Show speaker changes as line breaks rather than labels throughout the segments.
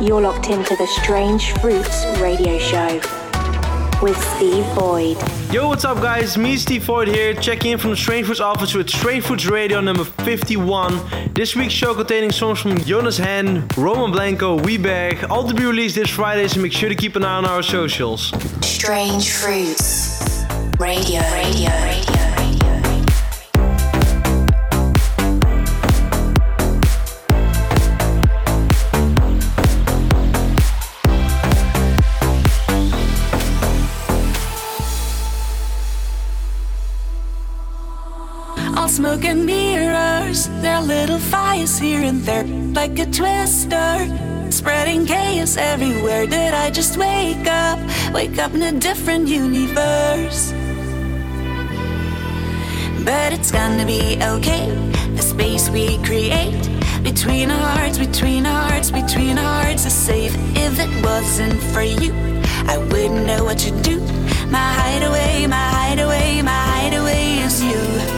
You're locked into the Strange Fruits radio show with Steve Void.
Yo, what's up, guys? Me, Steve Void here, checking in from the Strange Fruits office with Strange Fruits Radio number 51. This week's show containing songs from Jonas Hen, Roman Blanco, Weberg, all to be released this Friday, so make sure to keep an eye on our socials.
Strange Fruits Radio. Radio. Radio.
Smoke and mirrors. There are little fires here and there, like a twister. Spreading chaos everywhere. Did I just wake up? Wake up in a different universe. But it's gonna be okay. The space we create between our hearts, between our hearts, between our hearts is safe. If it wasn't for you, I wouldn't know what to do. My hideaway, my hideaway, my hideaway is you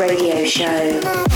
radio show.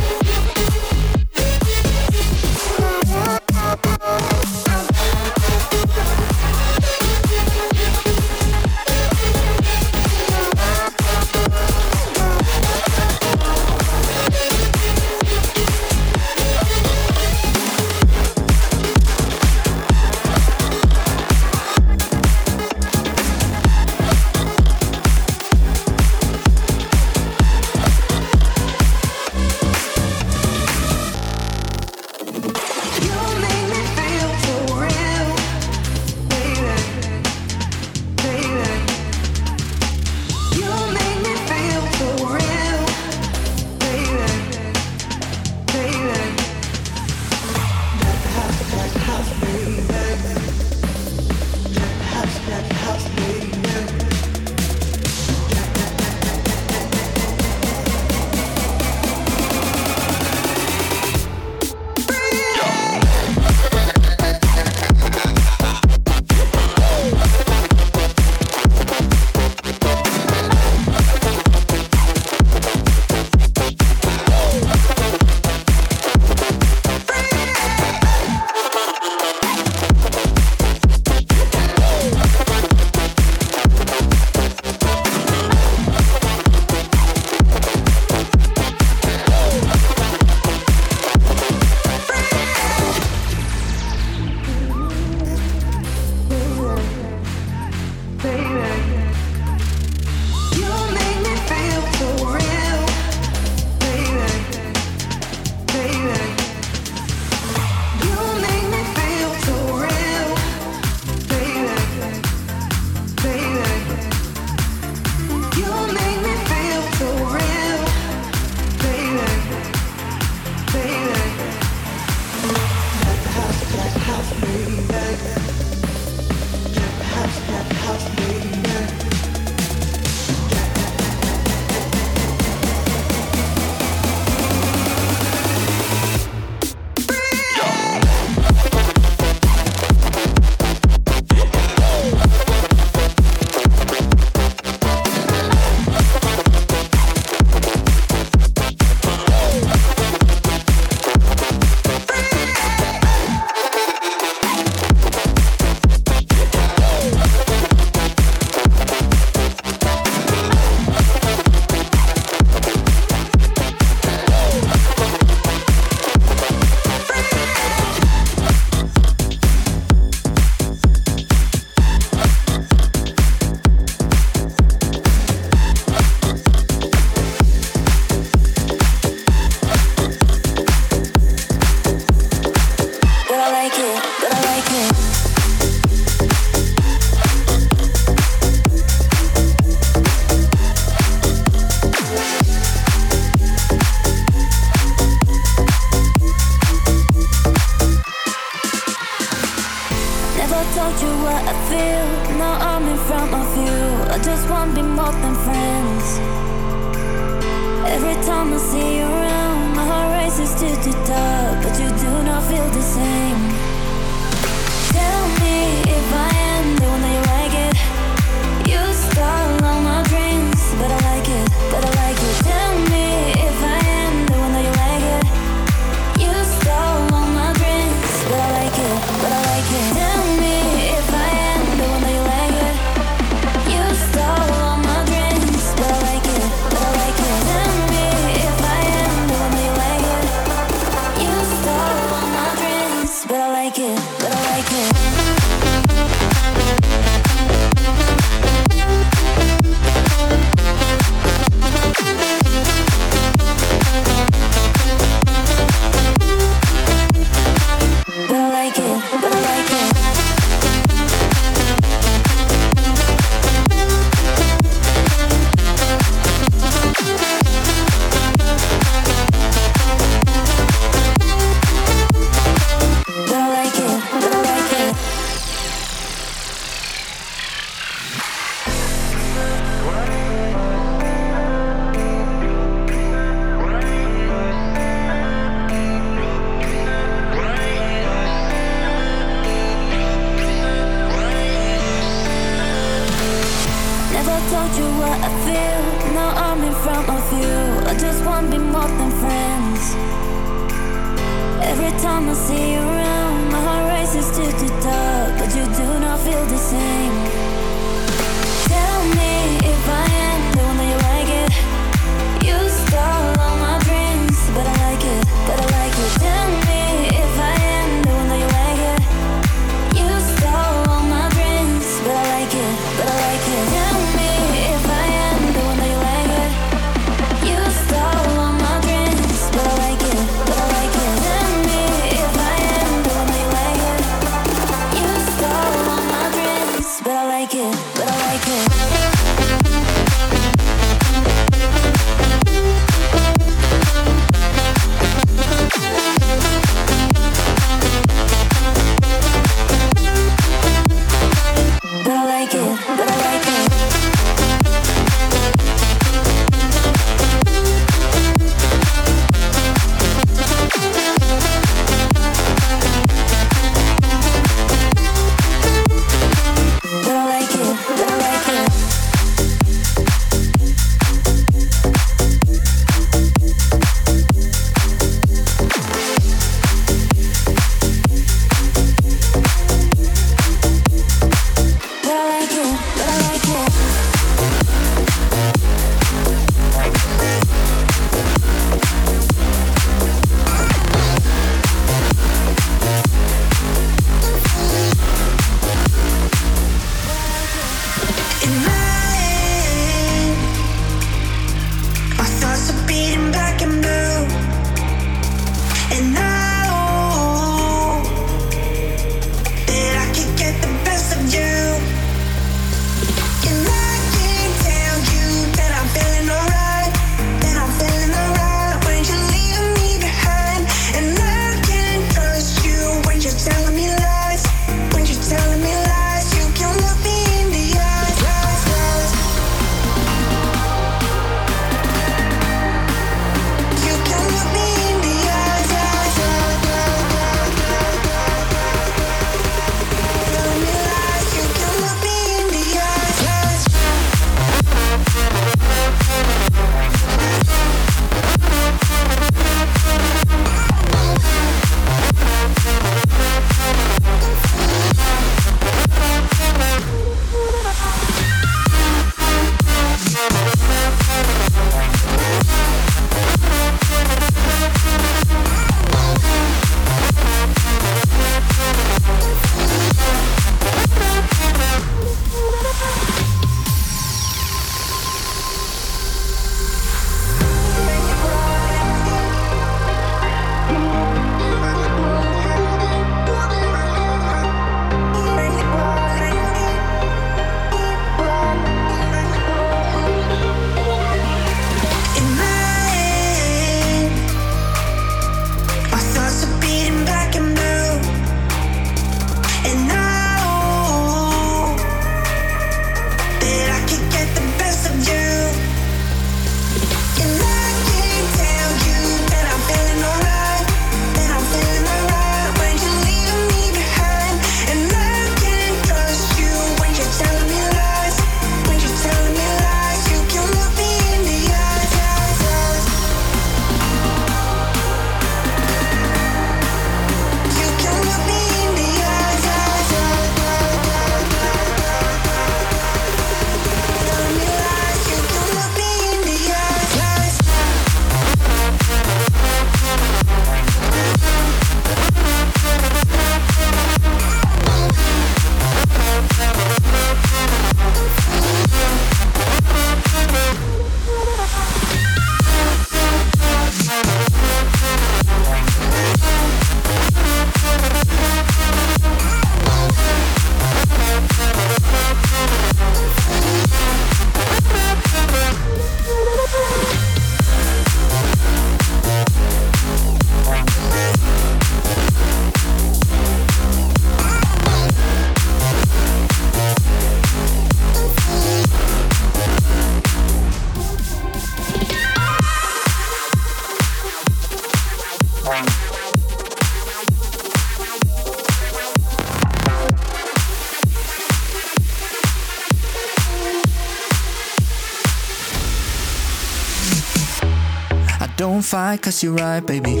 Don't fight, cause you're right, baby.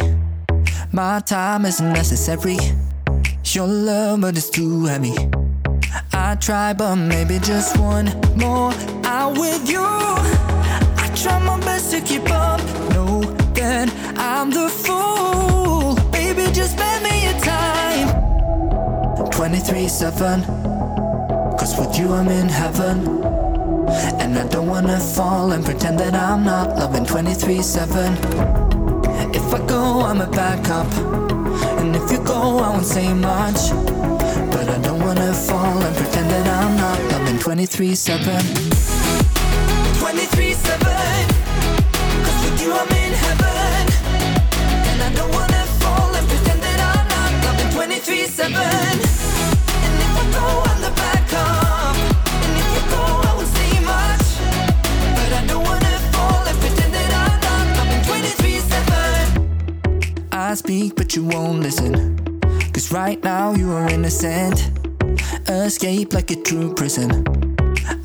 My time isn't necessary. Your love, but it's too heavy. I try, but maybe just one more out with you. I try my best to keep up. No, then I'm the fool. Baby, just spend me your time. 23 7. Cause with you, I'm in heaven. And I don't wanna fall and pretend that I'm not loving 23 7. If I go, I'm a backup. And if you go, I won't say much. But I don't wanna fall and pretend that I'm not loving 23 7. 23 7. Cause with you, I'm in heaven. And I don't wanna fall and pretend that I'm not loving 23 7. And if I go, I'm the bad speak, but you won't listen. Cause right now you are innocent. Escape like a true prison.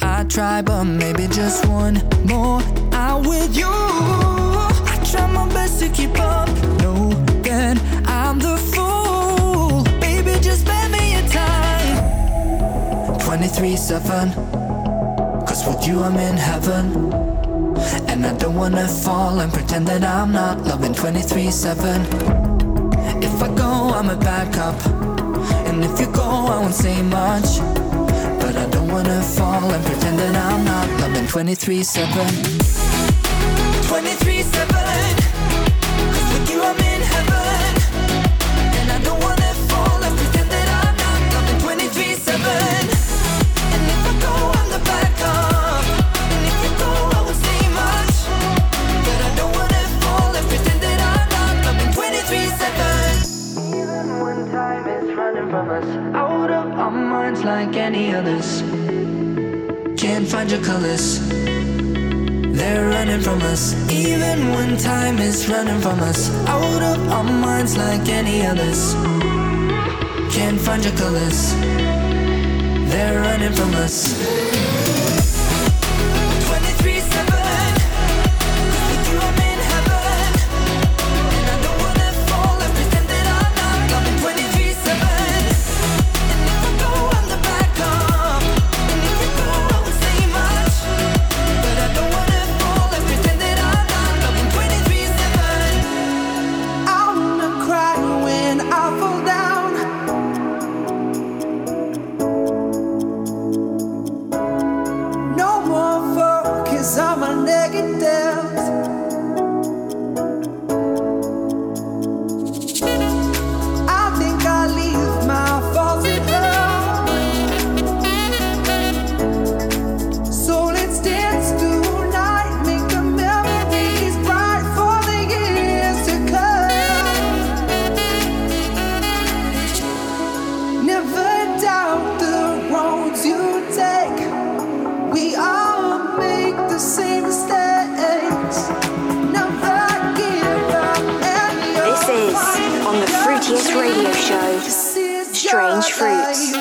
I try, but maybe just one more out with you. I try my best to keep up. No, then I'm the fool. Baby, just spend me your time. 23 7. Cause with you, I'm in heaven. And I don't wanna fall and pretend that I'm not loving 23 7. If I go, I'm a bad cop. And if you go, I won't say much. But I don't wanna fall and pretend that I'm not loving 23 7. 23 7. Cause with you, I'm in heaven. From us, out of our minds like any others. Can't find your colors. They're running from us. Even when time is running from us, out of our minds like any others. Can't find your colors. They're running from us.
Radio show, Strange Fruits.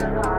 God.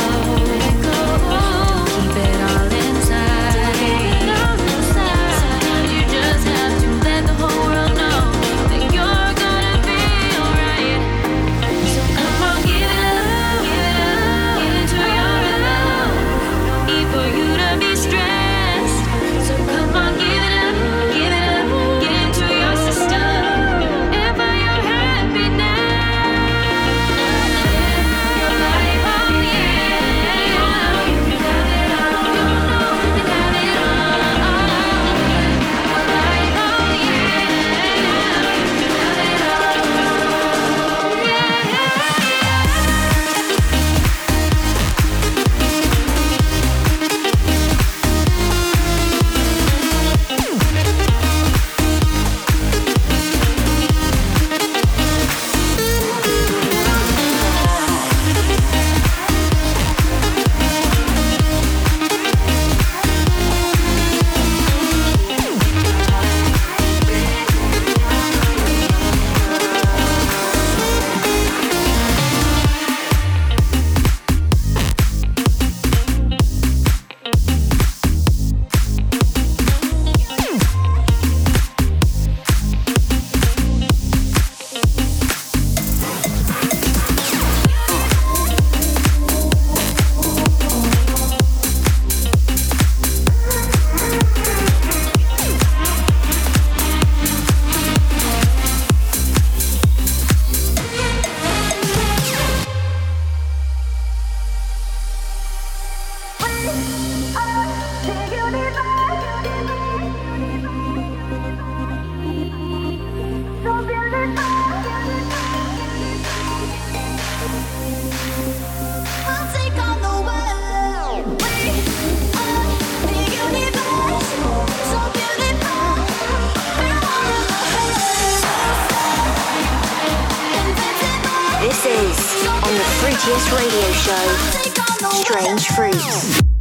Oh.
Radio Show. Strange Fruits.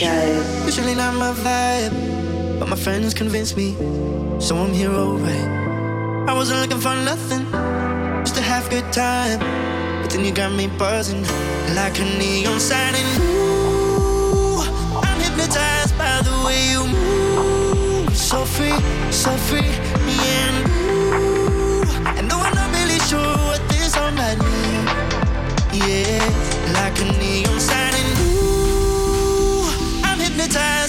show.
really not
my vibe, but my friends convinced me, so I'm here alright. I wasn't looking for nothing, just to have good time. But then you got me buzzing like a neon sign, and ooh, I'm hypnotized by the way you move. So free, so free, me and
time.